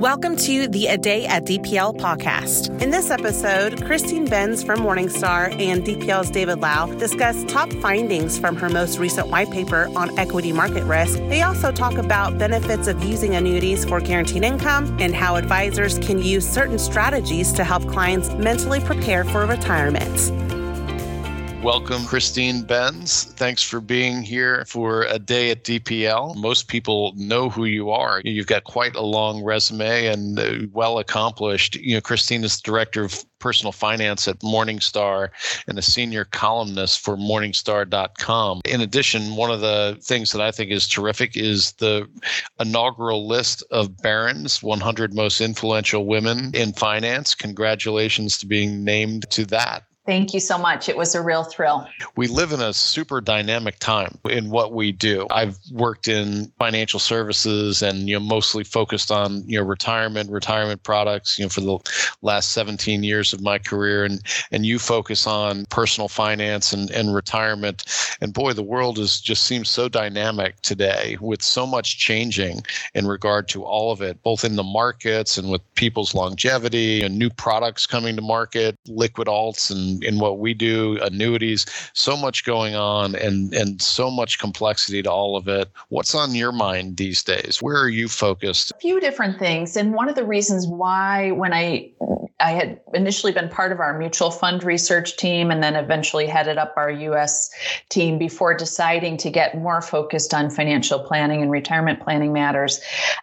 Welcome to the A Day at DPL podcast. In this episode, Christine Benz from Morningstar and DPL's David Lau discuss top findings from her most recent white paper on equity market risk. They also talk about benefits of using annuities for guaranteed income and how advisors can use certain strategies to help clients mentally prepare for retirement. Welcome, Christine Benz. Thanks for being here for a day at DPL. Most people know who you are. You've got quite a long resume and uh, well accomplished. You know, Christine is director of personal finance at Morningstar and a senior columnist for Morningstar.com. In addition, one of the things that I think is terrific is the inaugural list of Barron's 100 most influential women in finance. Congratulations to being named to that. Thank you so much. It was a real thrill. We live in a super dynamic time in what we do. I've worked in financial services and you know mostly focused on you know retirement, retirement products, you know for the last 17 years of my career and and you focus on personal finance and and retirement. And boy, the world is just seems so dynamic today with so much changing in regard to all of it, both in the markets and with people's longevity and new products coming to market, liquid alts and in, what we do, annuities, so much going on and, and so much complexity to all of it. What's on your mind these days? Where are you focused? A few different things. And one of the reasons why when I I had initially been part of our mutual fund research team and then eventually headed up our US team before deciding to get more focused on financial planning and retirement planning matters.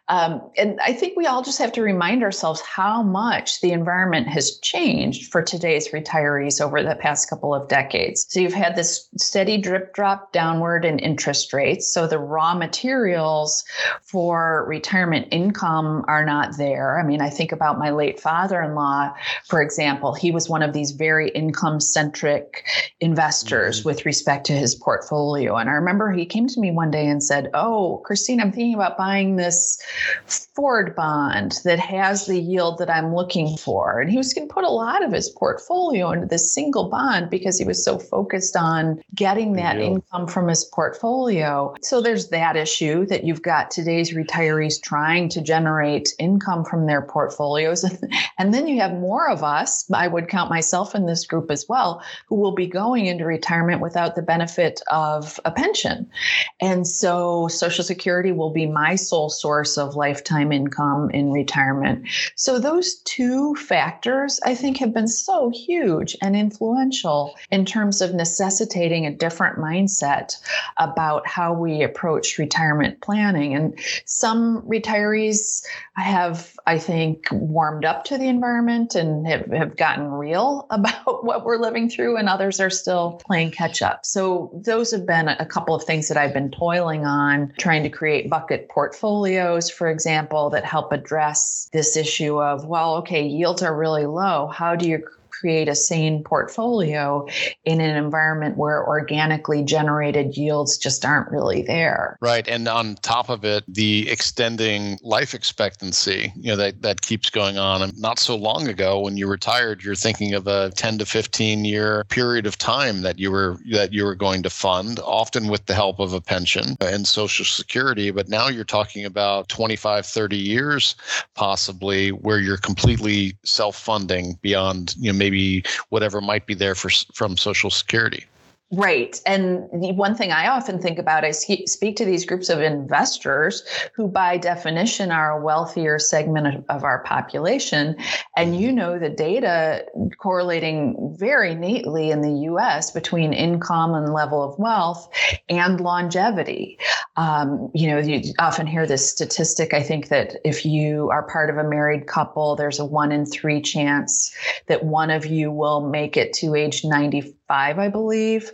Um, and I think we all just have to remind ourselves how much the environment has changed for today's retirees over the past couple of decades. So you've had this steady drip drop downward in interest rates. So the raw materials for retirement income are not there. I mean, I think about my late father in law, for example. He was one of these very income centric investors mm-hmm. with respect to his portfolio. And I remember he came to me one day and said, Oh, Christine, I'm thinking about buying this Ford bond that has the yield that I'm looking for. And he was going to put a lot of his portfolio into this single bond because he was so focused on getting that income from his portfolio. So there's that issue that you've got today's retirees trying to generate income from their portfolios. and then you have more of us, I would count myself in this group as well, who will be going into retirement without the benefit of a pension. And so Social Security will be my sole source of lifetime income in retirement. So those two factors, I think, have been so huge and influential in terms of necessitating a different mindset about how we approach retirement planning. And some retirees have, I think, warmed up to the environment and have, have gotten real about what we're living through, and others are still playing catch up. So, those have been a couple of things that I've been toiling on, trying to create bucket portfolios, for example, that help address this issue of, well, okay, yields are really low. How do you create a sane portfolio in an environment where organically generated yields just aren't really there. Right. And on top of it, the extending life expectancy, you know, that, that keeps going on. And not so long ago when you retired, you're thinking of a 10 to 15 year period of time that you were that you were going to fund, often with the help of a pension and social security. But now you're talking about 25, 30 years possibly where you're completely self-funding beyond, you know, maybe whatever might be there for from Social Security. Right. And the one thing I often think about, I speak to these groups of investors who, by definition, are a wealthier segment of our population. And you know the data correlating very neatly in the US between income and level of wealth and longevity. Um, you know, you often hear this statistic. I think that if you are part of a married couple, there's a one in three chance that one of you will make it to age 95 I believe.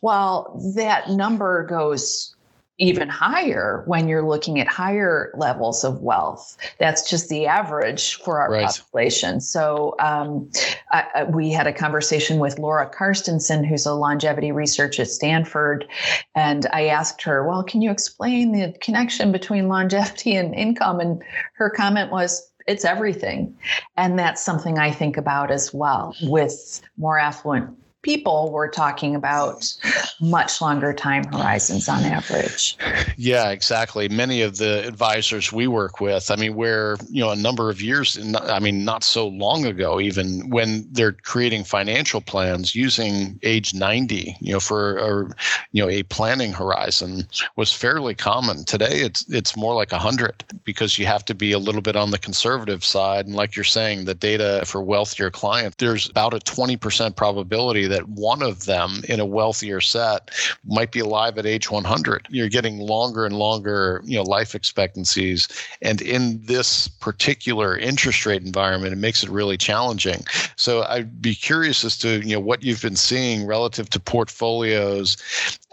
Well, that number goes even higher when you're looking at higher levels of wealth. That's just the average for our right. population. So um, I, I, we had a conversation with Laura Carstensen, who's a longevity researcher at Stanford, and I asked her, "Well, can you explain the connection between longevity and income?" And her comment was, "It's everything," and that's something I think about as well with more affluent people, we're talking about much longer time horizons on average. Yeah, exactly. Many of the advisors we work with, I mean, where, you know, a number of years, I mean, not so long ago, even when they're creating financial plans using age 90, you know, for, a, you know, a planning horizon was fairly common. Today, it's, it's more like 100 because you have to be a little bit on the conservative side. And like you're saying, the data for wealthier clients, there's about a 20% probability that one of them in a wealthier set might be alive at age 100. You're getting longer and longer, you know, life expectancies. And in this particular interest rate environment, it makes it really challenging. So I'd be curious as to, you know, what you've been seeing relative to portfolios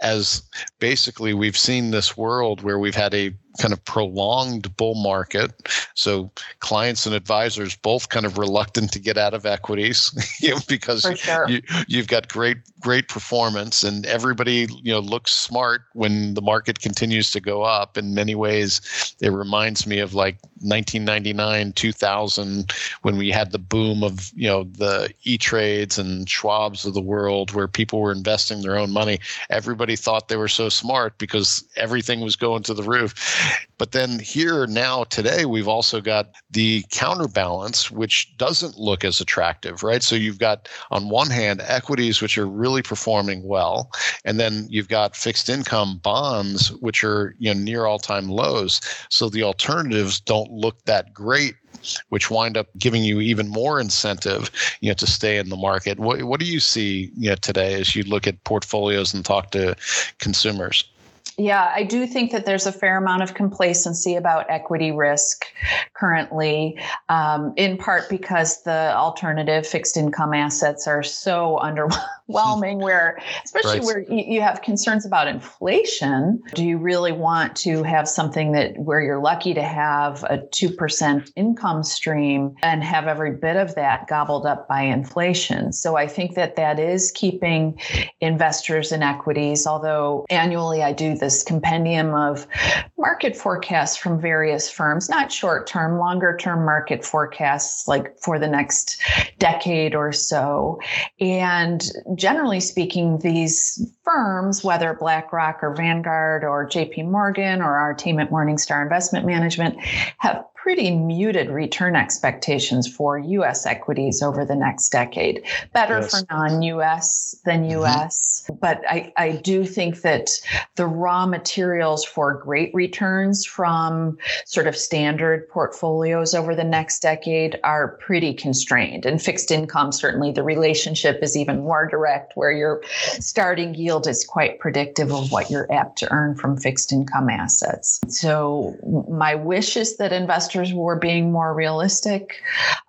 as basically we've seen this world where we've had a kind of prolonged bull market. So clients and advisors both kind of reluctant to get out of equities you know, because sure. you, you've got great great performance and everybody you know looks smart when the market continues to go up. In many ways, it reminds me of like 1999 2000 when we had the boom of you know the e-trades and schwabs of the world where people were investing their own money everybody thought they were so smart because everything was going to the roof but then here now today, we've also got the counterbalance, which doesn't look as attractive, right? So you've got on one hand equities, which are really performing well, and then you've got fixed income bonds, which are you know near all-time lows. So the alternatives don't look that great which wind up giving you even more incentive, you know, to stay in the market. What, what do you see, you know, today as you look at portfolios and talk to consumers? Yeah, I do think that there's a fair amount of complacency about equity risk currently, um, in part because the alternative fixed income assets are so underwhelming, where, especially right. where you have concerns about inflation. Do you really want to have something that where you're lucky to have a 2% income stream and have every bit of that gobbled up by inflation? So I think that that is keeping investors in equities, although annually I do this compendium of market forecasts from various firms, not short term, longer term market forecasts, like for the next decade or so. And generally speaking, these firms, whether BlackRock or Vanguard or JP Morgan or our team at Morningstar Investment Management, have pretty muted return expectations for US equities over the next decade. Better yes. for non US than US. Mm-hmm. But I, I do think that the raw materials for great returns from sort of standard portfolios over the next decade are pretty constrained. And fixed income, certainly the relationship is even more direct, where your starting yield is quite predictive of what you're apt to earn from fixed income assets. So, my wish is that investors investors were being more realistic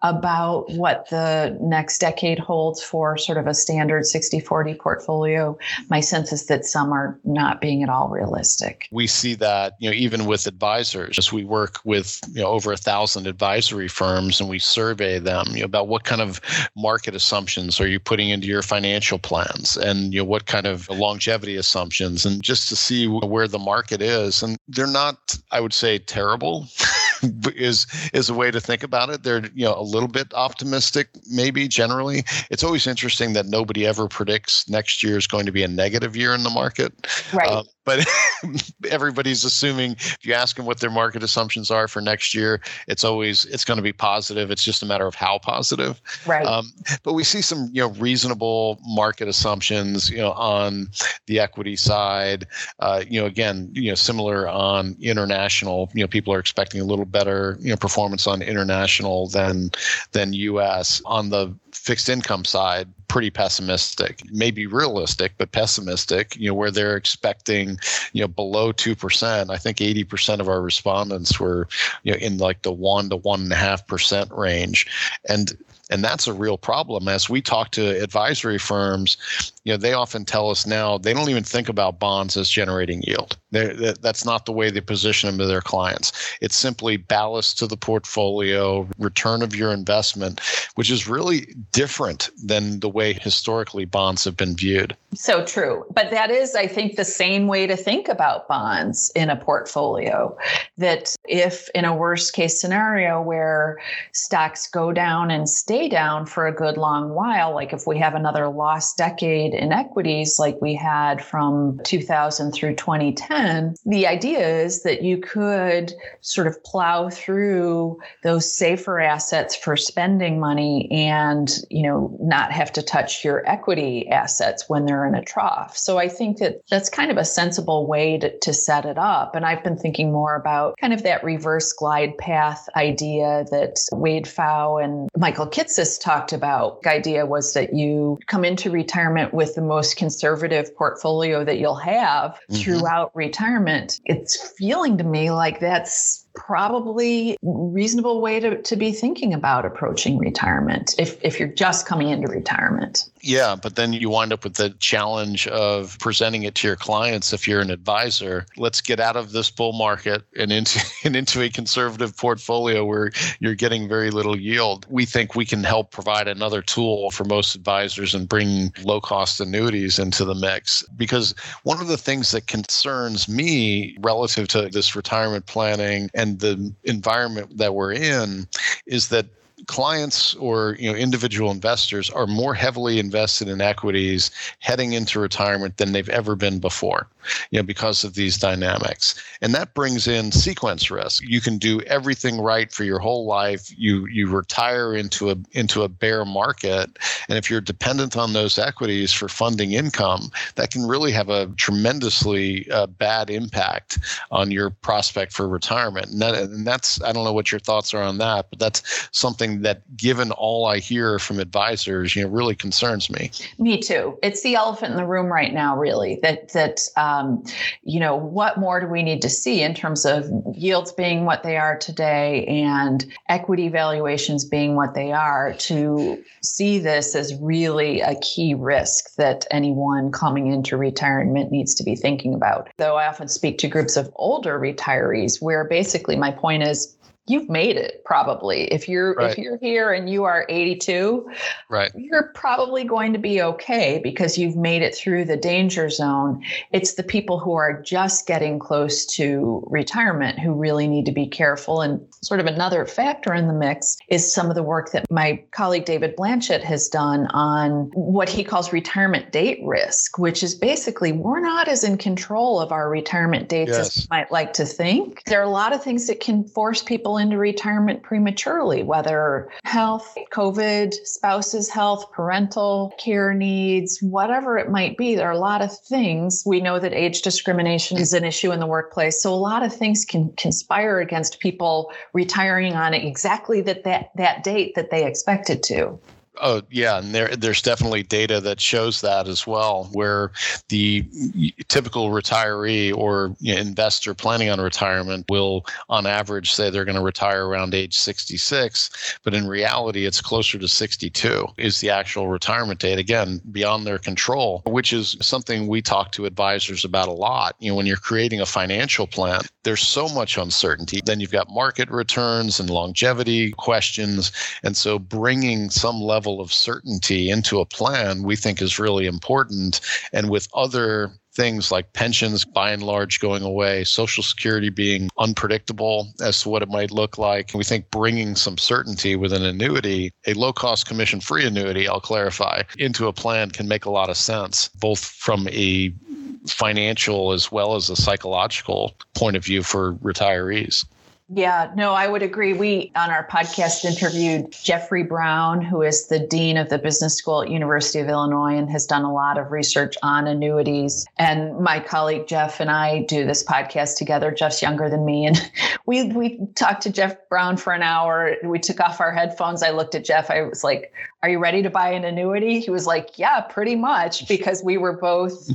about what the next decade holds for sort of a standard 60 40 portfolio. My sense is that some are not being at all realistic. We see that, you know, even with advisors, as we work with, you know, over a thousand advisory firms and we survey them you know, about what kind of market assumptions are you putting into your financial plans and, you know, what kind of longevity assumptions and just to see where the market is. And they're not, I would say, terrible. is is a way to think about it. They're you know a little bit optimistic, maybe generally. It's always interesting that nobody ever predicts next year is going to be a negative year in the market. Right. Uh, but everybody's assuming if you ask them what their market assumptions are for next year, it's always it's going to be positive. It's just a matter of how positive. Right. Um, but we see some you know reasonable market assumptions you know on the equity side. Uh, you know again you know similar on international. You know people are expecting a little better you know performance on international than than U.S. on the fixed income side pretty pessimistic, maybe realistic, but pessimistic, you know, where they're expecting, you know, below 2%. I think 80% of our respondents were, you know, in like the one to one and a half percent range. And and that's a real problem as we talk to advisory firms you know, they often tell us now they don't even think about bonds as generating yield. That, that's not the way they position them to their clients. It's simply ballast to the portfolio, return of your investment, which is really different than the way historically bonds have been viewed. So true. But that is, I think, the same way to think about bonds in a portfolio. That if in a worst case scenario where stocks go down and stay down for a good long while, like if we have another lost decade in equities like we had from 2000 through 2010, the idea is that you could sort of plow through those safer assets for spending money and, you know, not have to touch your equity assets when they're in a trough. So I think that that's kind of a sensible way to, to set it up. And I've been thinking more about kind of that reverse glide path idea that Wade Pfau and Michael Kitces talked about. The idea was that you come into retirement with the most conservative portfolio that you'll have mm-hmm. throughout retirement. It's feeling to me like that's probably reasonable way to, to be thinking about approaching retirement if, if you're just coming into retirement. Yeah, but then you wind up with the challenge of presenting it to your clients if you're an advisor. Let's get out of this bull market and into and into a conservative portfolio where you're getting very little yield. We think we can help provide another tool for most advisors and bring low cost annuities into the mix. Because one of the things that concerns me relative to this retirement planning and the environment that we're in is that clients or you know individual investors are more heavily invested in equities heading into retirement than they've ever been before you know because of these dynamics and that brings in sequence risk you can do everything right for your whole life you you retire into a into a bear market and if you're dependent on those equities for funding income that can really have a tremendously uh, bad impact on your prospect for retirement and, that, and that's i don't know what your thoughts are on that but that's something that, given all I hear from advisors, you know, really concerns me. Me too. It's the elephant in the room right now, really. That that um, Um, you know, what more do we need to see in terms of yields being what they are today and equity valuations being what they are to see this as really a key risk that anyone coming into retirement needs to be thinking about. Though I often speak to groups of older retirees where basically my point is you've made it probably. If you're right. if you're here and you are 82 right. you're probably going to be okay because you've made it through the danger zone. It's the people who are just getting close to retirement who really need to be careful. And sort of another factor in the mix is some of the work that my colleague David Blanchett has done on what he calls retirement date risk which is basically we're not as in control of our retirement dates yes. as we might like to think. There are a lot of things that can force people into retirement prematurely, whether health, COVID, spouse's health, parental care needs, whatever it might be. There are a lot of things. We know that age discrimination is an issue in the workplace. So a lot of things can conspire against people retiring on exactly that, that, that date that they expected to. Oh yeah, and there there's definitely data that shows that as well, where the typical retiree or you know, investor planning on retirement will, on average, say they're going to retire around age 66, but in reality, it's closer to 62 is the actual retirement date. Again, beyond their control, which is something we talk to advisors about a lot. You know, when you're creating a financial plan, there's so much uncertainty. Then you've got market returns and longevity questions, and so bringing some level level of certainty into a plan we think is really important. And with other things like pensions by and large going away, Social Security being unpredictable as to what it might look like. We think bringing some certainty with an annuity, a low cost commission free annuity, I'll clarify, into a plan can make a lot of sense, both from a financial as well as a psychological point of view for retirees. Yeah, no, I would agree. We on our podcast interviewed Jeffrey Brown, who is the dean of the business school at University of Illinois and has done a lot of research on annuities. And my colleague Jeff and I do this podcast together. Jeff's younger than me, and we we talked to Jeff Brown for an hour. We took off our headphones. I looked at Jeff. I was like, "Are you ready to buy an annuity?" He was like, "Yeah, pretty much," because we were both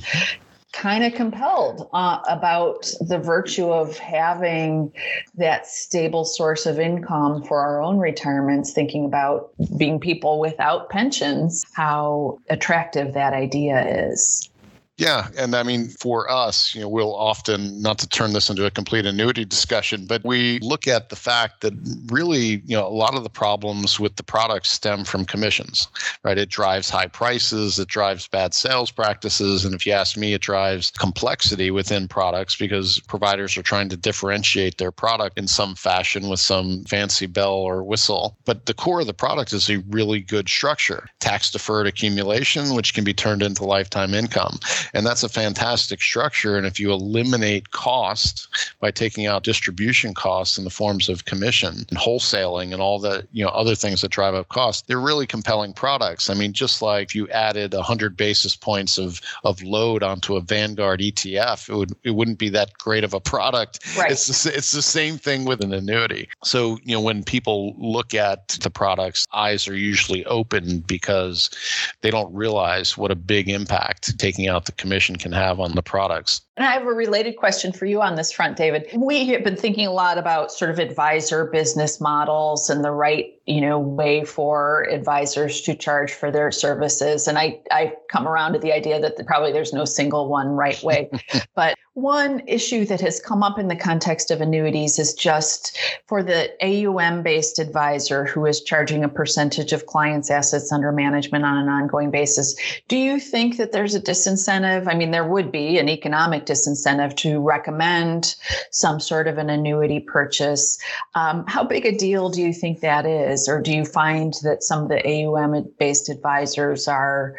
kind of compelled uh, about the virtue of having that stable source of income for our own retirements, thinking about being people without pensions, how attractive that idea is. Yeah, and I mean for us, you know, we'll often not to turn this into a complete annuity discussion, but we look at the fact that really, you know, a lot of the problems with the products stem from commissions, right? It drives high prices, it drives bad sales practices, and if you ask me, it drives complexity within products because providers are trying to differentiate their product in some fashion with some fancy bell or whistle. But the core of the product is a really good structure, tax deferred accumulation, which can be turned into lifetime income and that's a fantastic structure. And if you eliminate cost by taking out distribution costs in the forms of commission and wholesaling and all the you know other things that drive up costs, they're really compelling products. I mean, just like if you added 100 basis points of of load onto a Vanguard ETF, it would it wouldn't be that great of a product. Right. It's the, it's the same thing with an annuity. So you know when people look at the products, eyes are usually open because they don't realize what a big impact taking out the commission can have on the products. And I have a related question for you on this front, David. We have been thinking a lot about sort of advisor business models and the right, you know, way for advisors to charge for their services. And I, I come around to the idea that probably there's no single one right way. but one issue that has come up in the context of annuities is just for the AUM based advisor who is charging a percentage of clients' assets under management on an ongoing basis. Do you think that there's a disincentive? I mean, there would be an economic disincentive to recommend some sort of an annuity purchase. Um, how big a deal do you think that is? Or do you find that some of the AUM based advisors are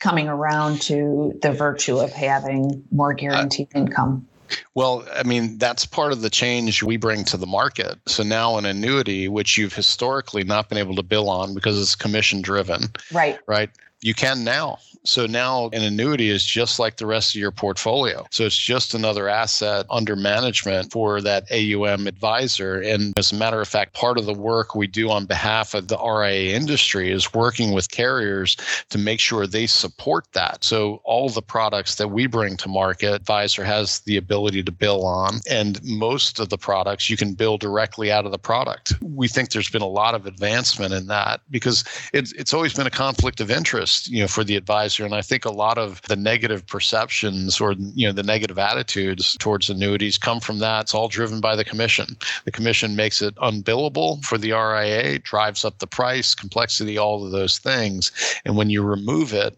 coming around to the virtue of having more guaranteed uh, income? Well, I mean, that's part of the change we bring to the market. So now an annuity, which you've historically not been able to bill on because it's commission driven. Right. Right. You can now. So now an annuity is just like the rest of your portfolio. So it's just another asset under management for that AUM advisor. And as a matter of fact, part of the work we do on behalf of the RIA industry is working with carriers to make sure they support that. So all the products that we bring to market, advisor has the ability to bill on. And most of the products you can bill directly out of the product. We think there's been a lot of advancement in that because it's, it's always been a conflict of interest, you know, for the advisor advisor. And I think a lot of the negative perceptions or you know the negative attitudes towards annuities come from that. It's all driven by the commission. The commission makes it unbillable for the RIA, drives up the price, complexity, all of those things. And when you remove it,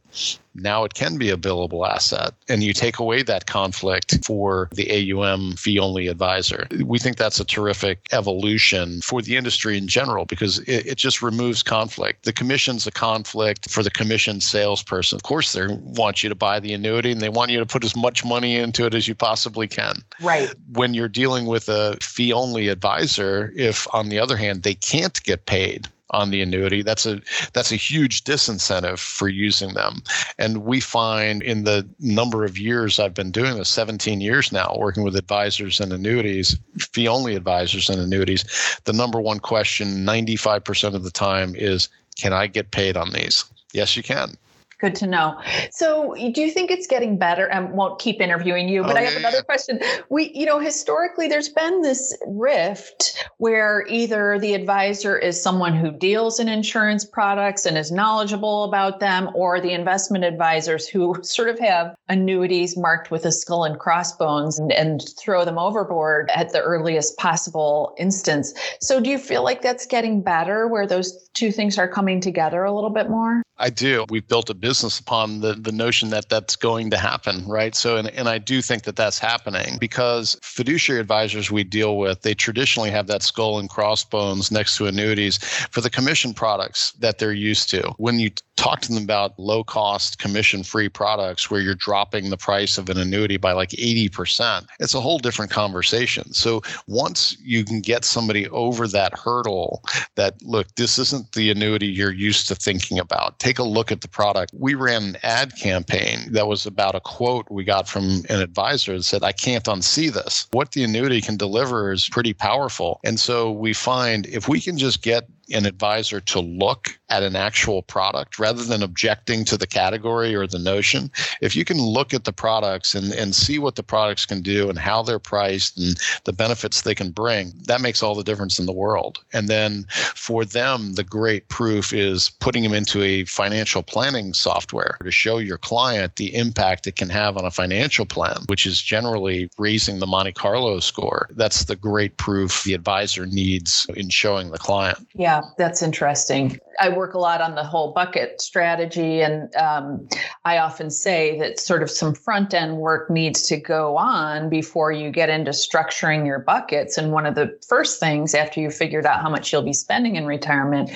now it can be a billable asset and you take away that conflict for the AUM fee only advisor. We think that's a terrific evolution for the industry in general because it, it, just removes conflict. The commission's a conflict for the commission salesperson. Of course, they want you to buy the annuity and they want you to put as much money into it as you possibly can. Right. When you're dealing with a fee only advisor, if on the other hand, they can't get paid on the annuity. That's a that's a huge disincentive for using them. And we find in the number of years I've been doing this, 17 years now, working with advisors and annuities, fee only advisors and annuities, the number one question 95% of the time is, can I get paid on these? Yes, you can. Good to know. So, do you think it's getting better? I won't keep interviewing you, but oh, I have yeah, another yeah. question. We, you know, historically, there's been this rift where either the advisor is someone who deals in insurance products and is knowledgeable about them, or the investment advisors who sort of have annuities marked with a skull and crossbones and, and throw them overboard at the earliest possible instance. So, do you feel like that's getting better where those two things are coming together a little bit more? I do. We've built a business upon the, the notion that that's going to happen, right? So, and, and I do think that that's happening because fiduciary advisors we deal with, they traditionally have that skull and crossbones next to annuities for the commission products that they're used to. When you talk to them about low cost commission free products where you're dropping the price of an annuity by like 80%, it's a whole different conversation. So once you can get somebody over that hurdle that, look, this isn't the annuity you're used to thinking about, take a look at the product. We ran an ad campaign that was about a quote we got from an advisor that said, I can't unsee this. What the annuity can deliver is pretty powerful. And so we find if we can just get an advisor to look at an actual product rather than objecting to the category or the notion. If you can look at the products and, and see what the products can do and how they're priced and the benefits they can bring, that makes all the difference in the world. And then for them, the great proof is putting them into a financial planning software to show your client the impact it can have on a financial plan, which is generally raising the Monte Carlo score. That's the great proof the advisor needs in showing the client. Yeah, that's interesting. I work a lot on the whole bucket strategy, and um, I often say that sort of some front end work needs to go on before you get into structuring your buckets. And one of the first things after you figured out how much you'll be spending in retirement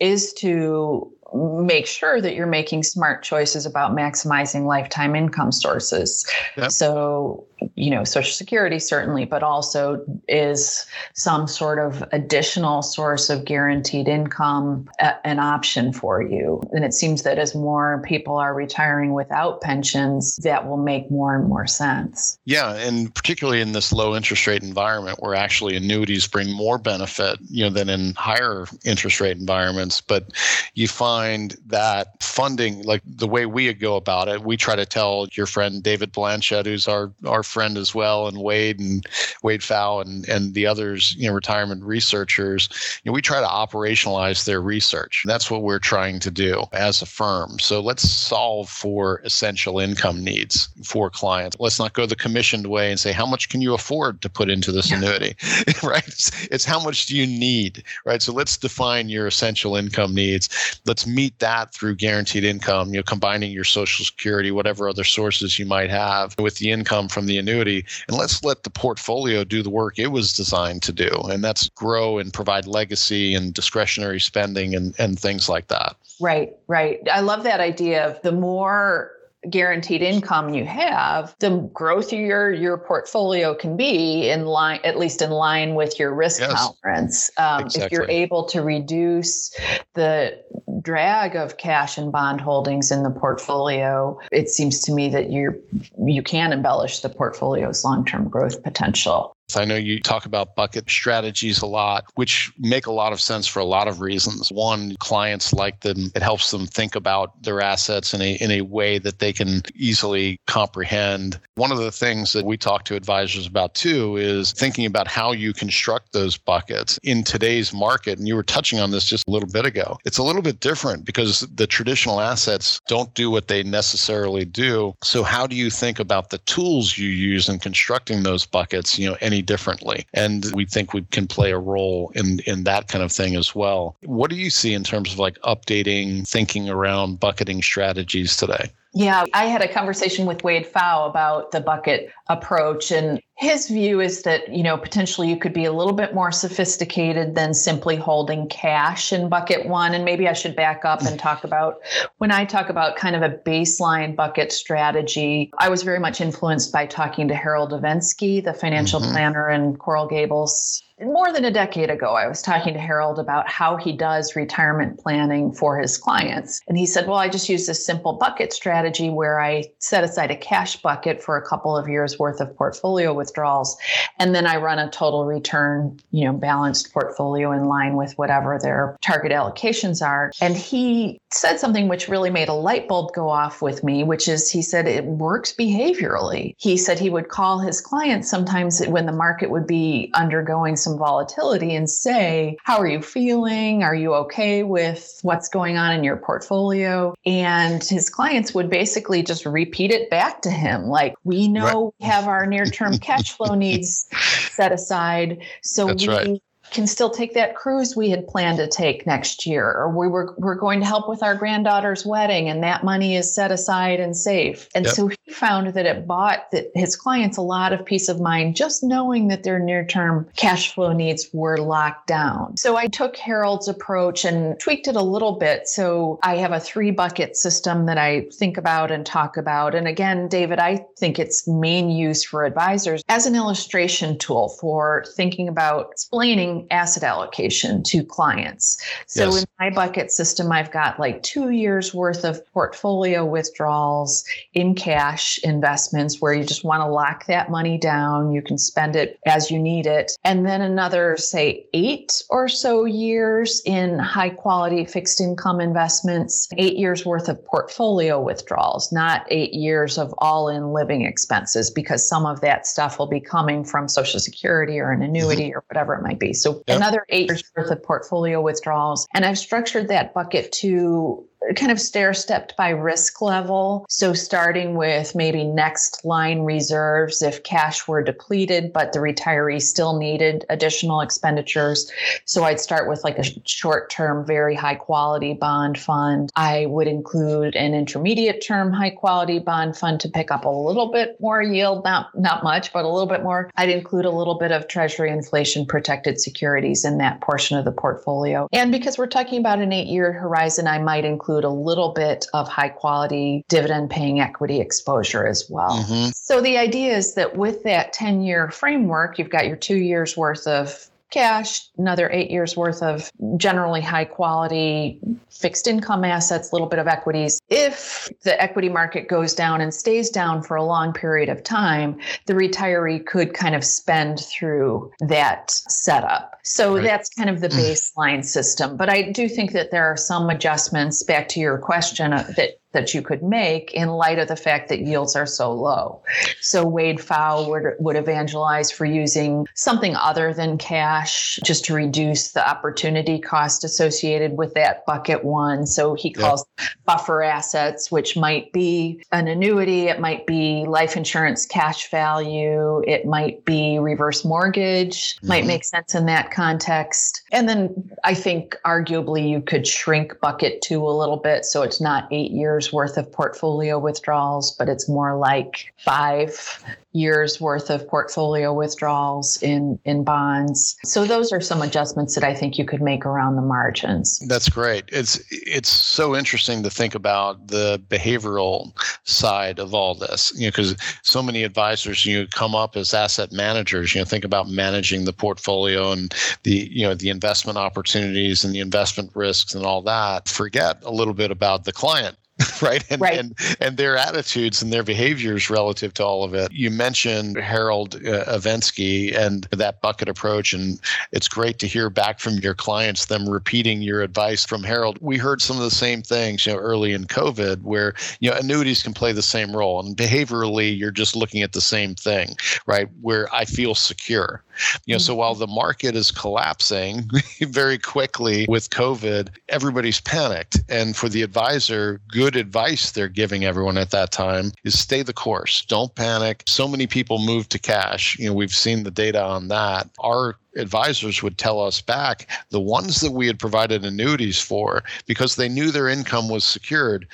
is to make sure that you're making smart choices about maximizing lifetime income sources. Yep. So you know, Social Security certainly, but also is some sort of additional source of guaranteed income a, an option for you. And it seems that as more people are retiring without pensions, that will make more and more sense. Yeah, and particularly in this low interest rate environment where actually annuities bring more benefit, you know, than in higher interest rate environments, but you find that funding like the way we go about it, we try to tell your friend David Blanchett who's our our friend as well, and Wade and Wade Pfau and and the others, you know, retirement researchers. You know, we try to operationalize their research. That's what we're trying to do as a firm. So let's solve for essential income needs for clients. Let's not go the commissioned way and say how much can you afford to put into this annuity, right? It's, it's how much do you need, right? So let's define your essential income needs. Let's meet that through guaranteed income. You know, combining your Social Security, whatever other sources you might have, with the income from the annuity and let's let the portfolio do the work it was designed to do and that's grow and provide legacy and discretionary spending and, and things like that right right i love that idea of the more guaranteed income you have, the growth your your portfolio can be in line, at least in line with your risk yes. tolerance. Um, exactly. If you're able to reduce the drag of cash and bond holdings in the portfolio, it seems to me that you you can embellish the portfolio's long term growth potential. I know you talk about bucket strategies a lot, which make a lot of sense for a lot of reasons. One, clients like them. It helps them think about their assets in a in a way that they can easily comprehend. One of the things that we talk to advisors about too is thinking about how you construct those buckets in today's market. And you were touching on this just a little bit ago. It's a little bit different because the traditional assets don't do what they necessarily do. So how do you think about the tools you use in constructing those buckets, you know, any differently. And we think we can play a role in, in that kind of thing as well. What do you see in terms of like updating thinking around bucketing strategies today? Yeah, I had a conversation with Wade Pfau about the bucket approach and his view is that, you know, potentially you could be a little bit more sophisticated than simply holding cash in bucket 1 and maybe I should back up and talk about when I talk about kind of a baseline bucket strategy, I was very much influenced by talking to Harold Evensky, the financial mm-hmm. planner in Coral Gables more than a decade ago, I was talking to Harold about how he does retirement planning for his clients. And he said, Well, I just use this simple bucket strategy where I set aside a cash bucket for a couple of years worth of portfolio withdrawals. And then I run a total return, you know, balanced portfolio in line with whatever their target allocations are. And he said something which really made a light bulb go off with me, which is he said it works behaviorally. He said he would call his clients sometimes when the market would be undergoing some volatility and say, How are you feeling? Are you okay with what's going on in your portfolio? And his clients would basically just repeat it back to him like, We know right. we have our near term cash flow needs set aside. So That's we right can still take that cruise we had planned to take next year or we were we're going to help with our granddaughter's wedding and that money is set aside and safe. And yep. so he found that it bought that his clients a lot of peace of mind just knowing that their near-term cash flow needs were locked down. So i took harold's approach and tweaked it a little bit. So i have a three bucket system that i think about and talk about. And again david i think it's main use for advisors as an illustration tool for thinking about explaining asset allocation to clients. So yes. in my bucket system, I've got like two years worth of portfolio withdrawals in cash investments where you just want to lock that money down. You can spend it as you need it. And then another, say, eight or so years in high quality fixed income investments, eight years worth of portfolio withdrawals, not eight years of all in living expenses, because some of that stuff will be coming from Social Security or an annuity mm-hmm. or whatever it might be. So yep. another eight years worth of portfolio withdrawals. And I've structured that bucket to kind of stair stepped by risk level. So, starting with maybe next line reserves if cash were depleted, but the retiree still needed additional expenditures. So, I'd start with like a short term, very high quality bond fund. I would include an intermediate term, high quality bond fund to pick up a little bit more yield, not, not much, but a little bit more. I'd include a little bit of treasury inflation protected securities in that portion of the portfolio. And because we're talking about an eight year horizon, I might include include a little bit of high quality dividend paying equity exposure as well. Mm-hmm. So the idea is that with that 10 year framework, you've got your two years worth of cash, another eight years worth of generally high quality fixed income assets, a little bit of equities. If the equity market goes down and stays down for a long period of time, the retiree could kind of spend through that setup. So right. that's kind of the baseline system. But I do think that there are some adjustments back to your question uh, that that you could make in light of the fact that yields are so low. So Wade Pfau would, would evangelize for using something other than cash just to reduce the opportunity cost associated with that bucket one. So he calls yep. buffer assets, which might be an annuity, it might be life insurance cash value, it might be reverse mortgage, mm-hmm. might make sense in that context. And then I think arguably you could shrink bucket two a little bit so it's not eight years years worth of portfolio withdrawals, but it's more like five years worth of portfolio withdrawals in in bonds. So those are some adjustments that I think you could make around the margins. That's great. It's it's so interesting to think about the behavioral side of all this. You know, because so many advisors you know, come up as asset managers. You know, think about managing the portfolio and the you know the investment opportunities and the investment risks and all that. Forget a little bit about the client right? And, right. and and their attitudes and their behaviors relative to all of it. You mentioned Harold uh, Evensky and that bucket approach, and it's great to hear back from your clients them repeating your advice from Harold. We heard some of the same things, you know, early in COVID, where you know annuities can play the same role, and behaviorally you're just looking at the same thing, right? Where I feel secure. You know, mm-hmm. so while the market is collapsing very quickly with COVID, everybody's panicked, and for the advisor, good good advice they're giving everyone at that time is stay the course. Don't panic. So many people move to cash. You know, we've seen the data on that. Our advisors would tell us back the ones that we had provided annuities for because they knew their income was secured,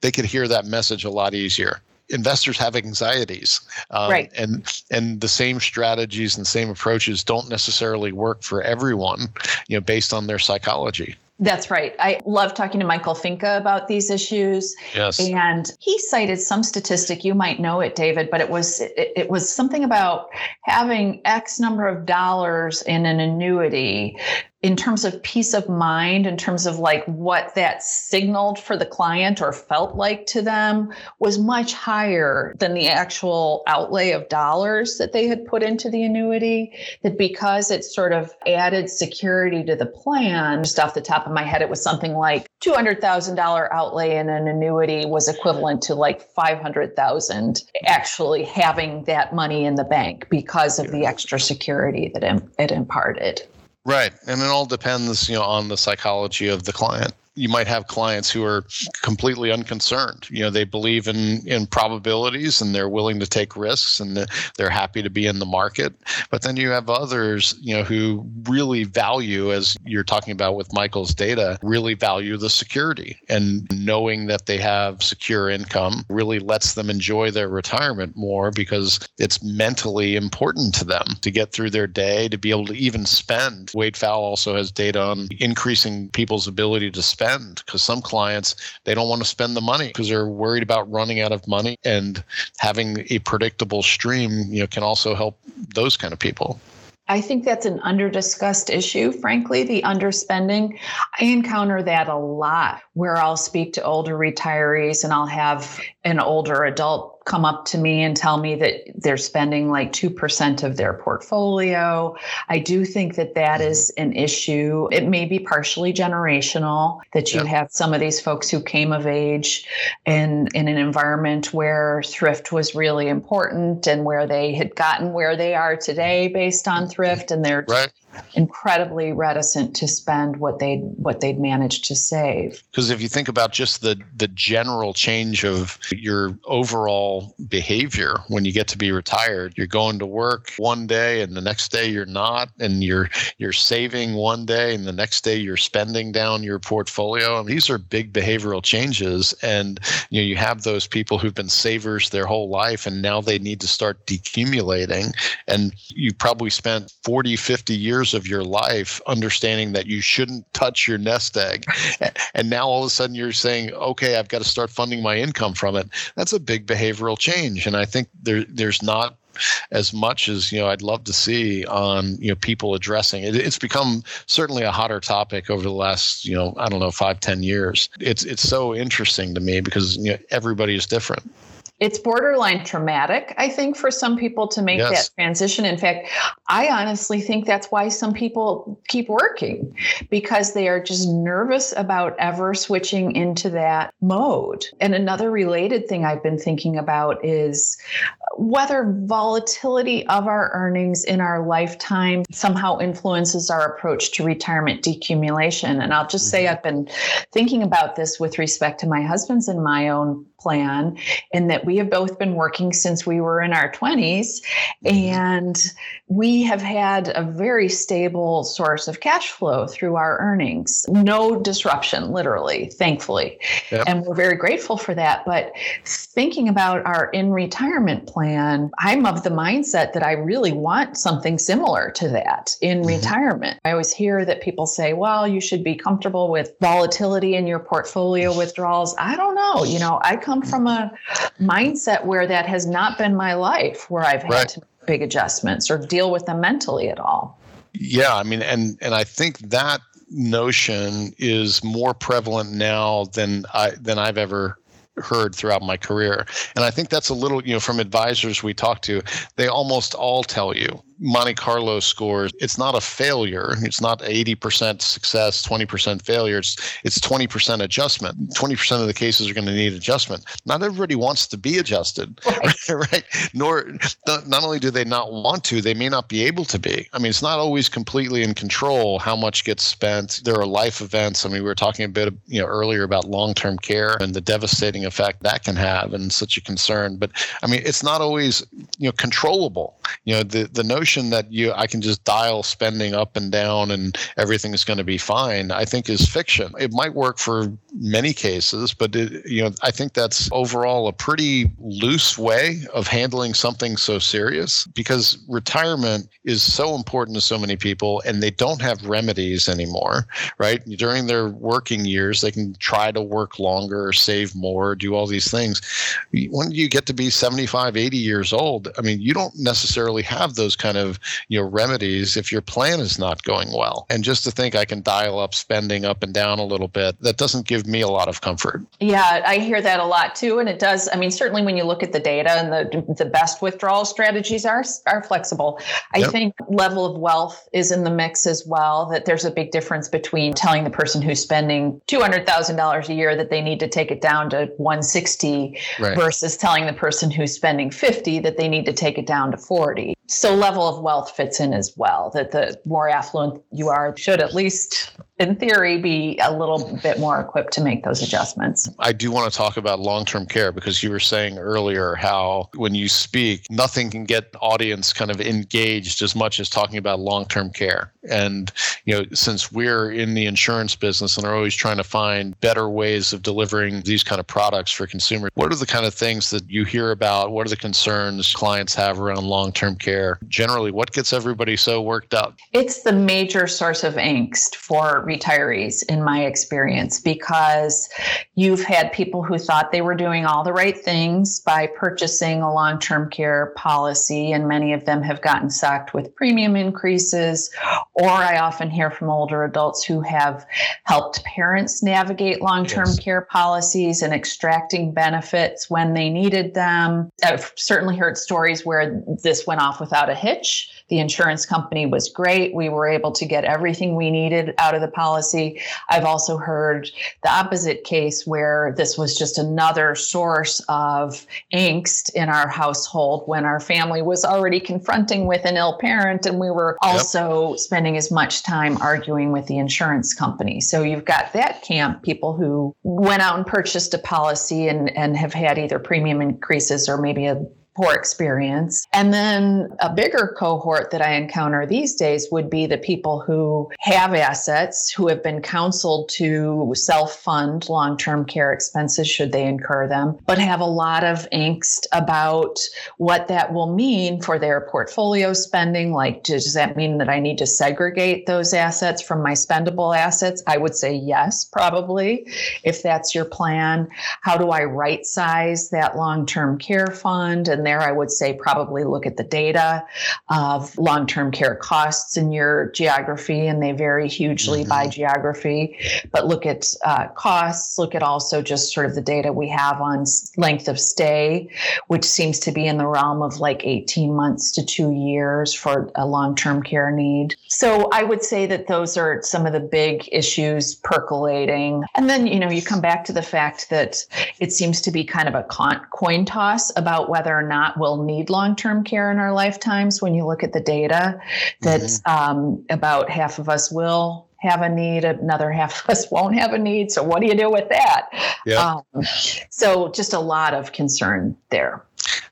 they could hear that message a lot easier investors have anxieties um, right and and the same strategies and same approaches don't necessarily work for everyone you know based on their psychology that's right. I love talking to Michael Finke about these issues. Yes. And he cited some statistic, you might know it, David, but it was it, it was something about having X number of dollars in an annuity in terms of peace of mind, in terms of like what that signaled for the client or felt like to them, was much higher than the actual outlay of dollars that they had put into the annuity. That because it sort of added security to the plan, just off the top of my head, it was something like $200,000 outlay in an annuity was equivalent to like 500,000 actually having that money in the bank because of the extra security that it imparted. Right. And it all depends, you know, on the psychology of the client you might have clients who are completely unconcerned. You know, they believe in in probabilities and they're willing to take risks and they're happy to be in the market. But then you have others, you know, who really value, as you're talking about with Michael's data, really value the security and knowing that they have secure income really lets them enjoy their retirement more because it's mentally important to them to get through their day, to be able to even spend. Wade Pfau also has data on increasing people's ability to spend spend because some clients they don't want to spend the money because they're worried about running out of money and having a predictable stream you know can also help those kind of people I think that's an underdiscussed issue, frankly, the underspending. I encounter that a lot where I'll speak to older retirees and I'll have an older adult come up to me and tell me that they're spending like 2% of their portfolio. I do think that that mm-hmm. is an issue. It may be partially generational that you have some of these folks who came of age in, in an environment where thrift was really important and where they had gotten where they are today based on thrift and they're right incredibly reticent to spend what they what they'd managed to save. Because if you think about just the the general change of your overall behavior when you get to be retired, you're going to work one day and the next day you're not, and you're you're saving one day and the next day you're spending down your portfolio. And these are big behavioral changes, and you know you have those people who've been savers their whole life and now they need to start decumulating, and you probably spent 40, 50 years years of your life understanding that you shouldn't touch your nest egg. And now all of a sudden you're saying, okay, I've got to start funding my income from it. That's a big behavioral change. And I think there, there's not as much as you know I'd love to see on you know people addressing it. It's become certainly a hotter topic over the last you know I don't know five ten years. It's it's so interesting to me because you know everybody is different it's borderline traumatic, I think, for some people to make yes. that transition. In fact, I honestly think that's why some people keep working because they are just nervous about ever switching into that mode. And another related thing I've been thinking about is whether volatility of our earnings in our lifetime somehow influences our approach to retirement decumulation. And I'll just say mm-hmm. I've been thinking about this with respect to my husband's and my own plan, in that we have both been working since we were in our 20s. Mm-hmm. And we have had a very stable source of cash flow through our earnings. No disruption, literally, thankfully. Yep. And we're very grateful for that. But thinking about our in retirement plan, I'm of the mindset that I really want something similar to that in mm-hmm. retirement. I always hear that people say, well, you should be comfortable with volatility in your portfolio withdrawals. I don't know. You know, I come from a mindset where that has not been my life, where I've had right. to big adjustments or deal with them mentally at all. Yeah, I mean, and and I think that notion is more prevalent now than I than I've ever heard throughout my career. And I think that's a little, you know, from advisors we talk to, they almost all tell you Monte Carlo scores, it's not a failure. It's not 80% success, 20% failure. It's it's 20% adjustment. 20% of the cases are going to need adjustment. Not everybody wants to be adjusted, right? right? Nor not only do they not want to, they may not be able to be. I mean, it's not always completely in control how much gets spent. There are life events. I mean, we were talking a bit, you know, earlier about long-term care and the devastating effect that can have, and such a concern. But I mean, it's not always you know controllable. You know, the the notion notion that you I can just dial spending up and down and everything is going to be fine, I think is fiction. It might work for many cases, but it, you know I think that's overall a pretty loose way of handling something so serious because retirement is so important to so many people and they don't have remedies anymore, right? During their working years, they can try to work longer, save more, do all these things. When you get to be 75, 80 years old, I mean, you don't necessarily have those kind of you know remedies if your plan is not going well. And just to think I can dial up spending up and down a little bit, that doesn't give me a lot of comfort. Yeah, I hear that a lot too, and it does. I mean, certainly when you look at the data and the the best withdrawal strategies are are flexible. I yep. think level of wealth is in the mix as well. That there's a big difference between telling the person who's spending two hundred thousand dollars a year that they need to take it down to one sixty right. versus telling the person who's spending fifty that they need to take it down to forty. So level of wealth fits in as well. That the more affluent you are should at least in theory, be a little bit more equipped to make those adjustments. I do want to talk about long term care because you were saying earlier how when you speak, nothing can get audience kind of engaged as much as talking about long term care. And, you know, since we're in the insurance business and are always trying to find better ways of delivering these kind of products for consumers, what are the kind of things that you hear about? What are the concerns clients have around long term care? Generally, what gets everybody so worked up? It's the major source of angst for for retirees, in my experience, because you've had people who thought they were doing all the right things by purchasing a long term care policy, and many of them have gotten sucked with premium increases. Or I often hear from older adults who have helped parents navigate long term yes. care policies and extracting benefits when they needed them. I've certainly heard stories where this went off without a hitch. The insurance company was great. We were able to get everything we needed out of the policy. I've also heard the opposite case where this was just another source of angst in our household when our family was already confronting with an ill parent and we were also yep. spending as much time arguing with the insurance company. So you've got that camp, people who went out and purchased a policy and, and have had either premium increases or maybe a poor experience. And then a bigger cohort that I encounter these days would be the people who have assets, who have been counseled to self fund long term care expenses should they incur them, but have a lot of angst about what that will mean for their portfolio spending. Like, does that mean that I need to segregate those assets from my spendable assets? I would say yes, probably, if that's your plan. How do I right size that long term care fund? And there, I would say probably look at the data of long term care costs in your geography, and they vary hugely mm-hmm. by geography. But look at uh, costs, look at also just sort of the data we have on length of stay, which seems to be in the realm of like 18 months to two years for a long term care need. So I would say that those are some of the big issues percolating. And then, you know, you come back to the fact that it seems to be kind of a coin toss about whether or not not will need long term care in our lifetimes. When you look at the data, that mm-hmm. um, about half of us will have a need, another half of us won't have a need. So, what do you do with that? Yeah. Um, so, just a lot of concern there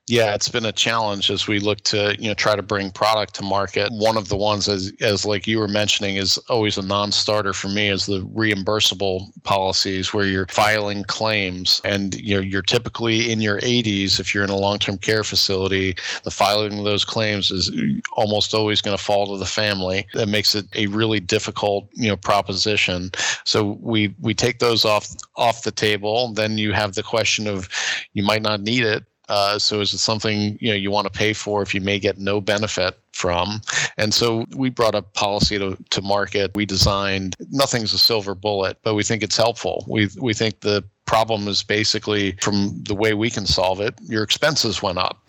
yeah, it's been a challenge as we look to you know try to bring product to market. One of the ones as as like you were mentioning is always a non-starter for me is the reimbursable policies where you're filing claims and you know you're typically in your 80s if you're in a long-term care facility. The filing of those claims is almost always going to fall to the family. That makes it a really difficult you know proposition. So we we take those off off the table. Then you have the question of you might not need it uh, so is it something you know you want to pay for if you may get no benefit from? And so we brought a policy to, to market. We designed nothing's a silver bullet, but we think it's helpful. We we think the problem is basically from the way we can solve it, your expenses went up.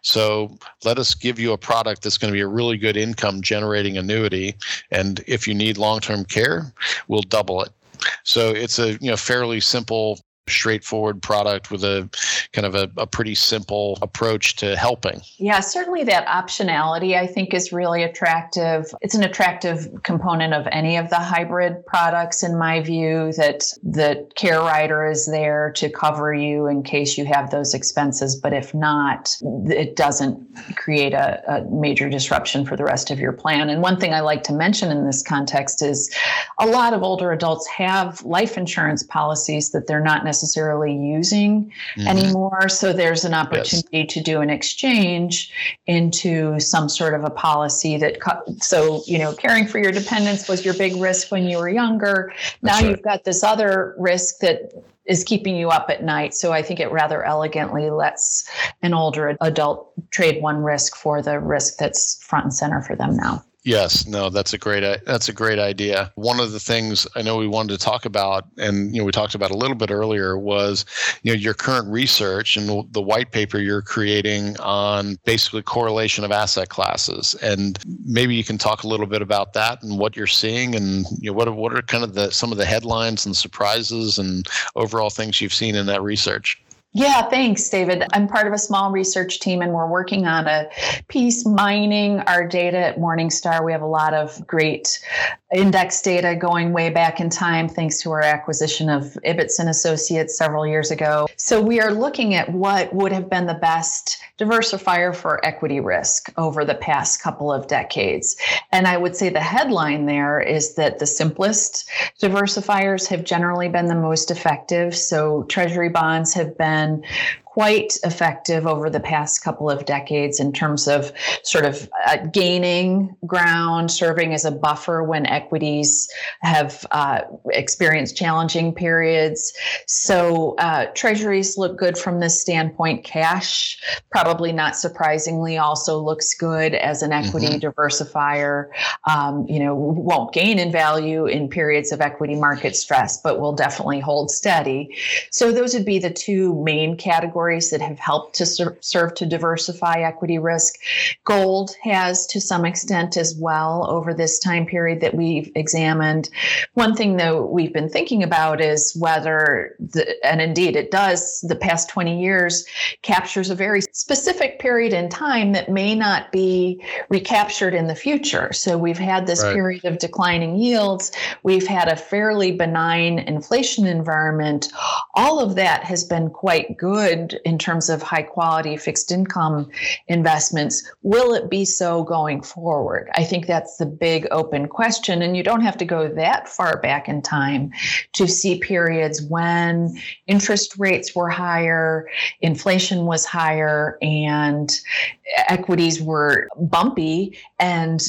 So let us give you a product that's going to be a really good income generating annuity. And if you need long term care, we'll double it. So it's a you know fairly simple straightforward product with a kind of a, a, pretty simple approach to helping. Yeah, certainly that optionality I think is really attractive. It's an attractive component of any of the hybrid products, in my view, that the care rider is there to cover you in case you have those expenses. But if not, it doesn't create a, a major disruption for the rest of your plan. And one thing I like to mention in this context is a lot of older adults have life insurance policies that they're not necessarily using mm-hmm. anymore. So there's an opportunity yes. to do an exchange into some sort of a policy that, so, you know, caring for your dependents was your big risk when you were younger. Now right. you've got this other risk that is keeping you up at night. So I think it rather elegantly lets an older adult trade one risk for the risk that's front and center for them now. Yes, no, that's a great uh, that's a great idea. One of the things I know we wanted to talk about, and you know we talked about a little bit earlier, was you know your current research and the white paper you're creating on basically correlation of asset classes, and maybe you can talk a little bit about that and what you're seeing, and you know what are, what are kind of the some of the headlines and surprises and overall things you've seen in that research. Yeah, thanks, David. I'm part of a small research team and we're working on a piece mining our data at Morningstar. We have a lot of great index data going way back in time thanks to our acquisition of Ibbotson Associates several years ago. So we are looking at what would have been the best diversifier for equity risk over the past couple of decades. And I would say the headline there is that the simplest diversifiers have generally been the most effective. So treasury bonds have been quite effective over the past couple of decades in terms of sort of uh, gaining ground, serving as a buffer when equities have uh, experienced challenging periods. So uh, treasuries look good from this standpoint. Cash, probably not surprisingly, also looks good as an equity mm-hmm. diversifier. Um, you know, won't gain in value in periods of equity market stress, but will definitely hold steady. So those would be the two main categories that have helped to ser- serve to diversify equity risk. Gold has to some extent as well over this time period that we've examined. One thing though we've been thinking about is whether the, and indeed it does the past 20 years captures a very specific period in time that may not be recaptured in the future. So we've had this right. period of declining yields. We've had a fairly benign inflation environment. All of that has been quite good in terms of high quality fixed income investments. Will it be so going forward? I think that's the big open question. And you don't have to go that far back in time to see periods when interest rates were higher, inflation was higher, and equities were bumpy, and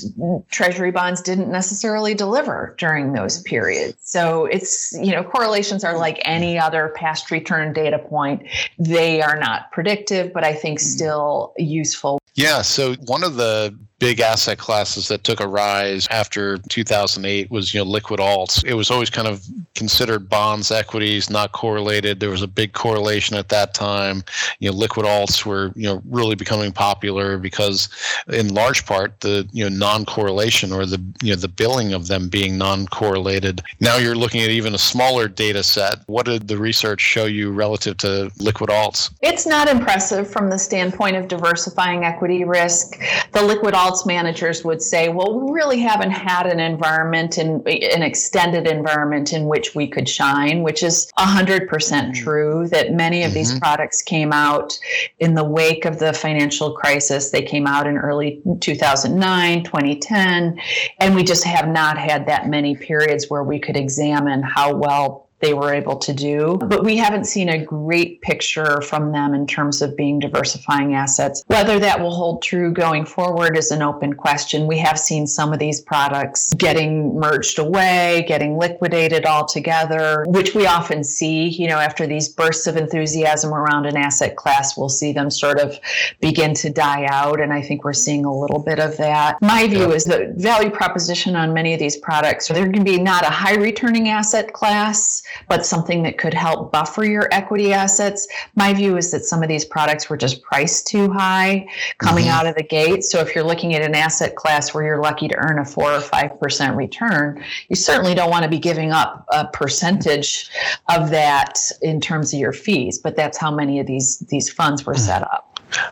treasury bonds didn't necessarily deliver during those periods. So it's, you know, correlations are like any other past return data point. They are not predictive, but I think mm-hmm. still useful. Yeah. So one of the big asset classes that took a rise after 2008 was you know liquid alts. It was always kind of considered bonds, equities, not correlated. There was a big correlation at that time. You know, liquid alts were you know really becoming popular because, in large part, the you know non-correlation or the you know the billing of them being non-correlated. Now you're looking at even a smaller data set. What did the research show you relative to liquid alts? It's not impressive from the standpoint of diversifying equity risk. The liquid alts managers would say, well, we really haven't had an environment in an extended environment in which we could shine, which is 100% mm-hmm. true that many of mm-hmm. these products came out in the wake of the financial crisis. They came out in early 2009, 2010, and we just have not had that many periods where we could examine how well they were able to do. But we haven't seen a great picture from them in terms of being diversifying assets. Whether that will hold true going forward is an open question. We have seen some of these products getting merged away, getting liquidated altogether, which we often see, you know, after these bursts of enthusiasm around an asset class, we'll see them sort of begin to die out. And I think we're seeing a little bit of that. My view is the value proposition on many of these products, they're going to be not a high returning asset class but something that could help buffer your equity assets. My view is that some of these products were just priced too high coming mm-hmm. out of the gate. So if you're looking at an asset class where you're lucky to earn a four or five percent return, you certainly don't want to be giving up a percentage of that in terms of your fees. But that's how many of these these funds were set up.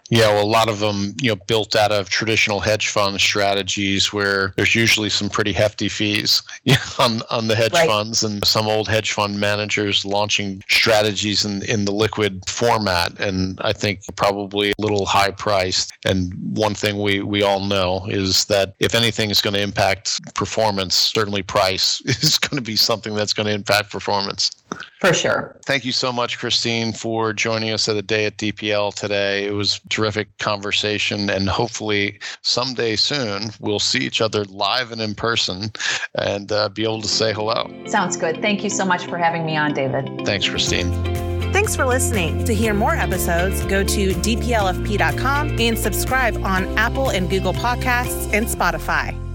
Yeah, well, a lot of them, you know, built out of traditional hedge fund strategies where there's usually some pretty hefty fees on on the hedge right. funds, and some old hedge fund managers launching strategies in in the liquid format, and I think probably a little high priced. And one thing we we all know is that if anything is going to impact performance, certainly price is going to be something that's going to impact performance. For sure. Thank you so much, Christine, for joining us at the day at DPL today. It was terrific conversation, and hopefully someday soon we'll see each other live and in person and uh, be able to say hello. Sounds good. Thank you so much for having me on, David. Thanks, Christine. Thanks for listening. To hear more episodes, go to dplfp.com and subscribe on Apple and Google Podcasts and Spotify.